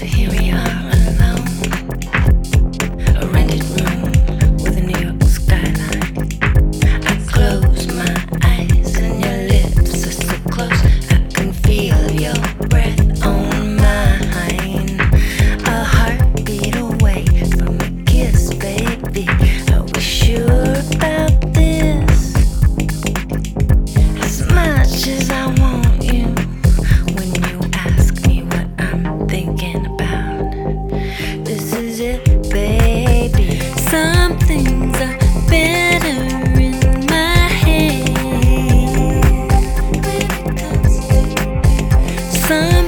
much as I sun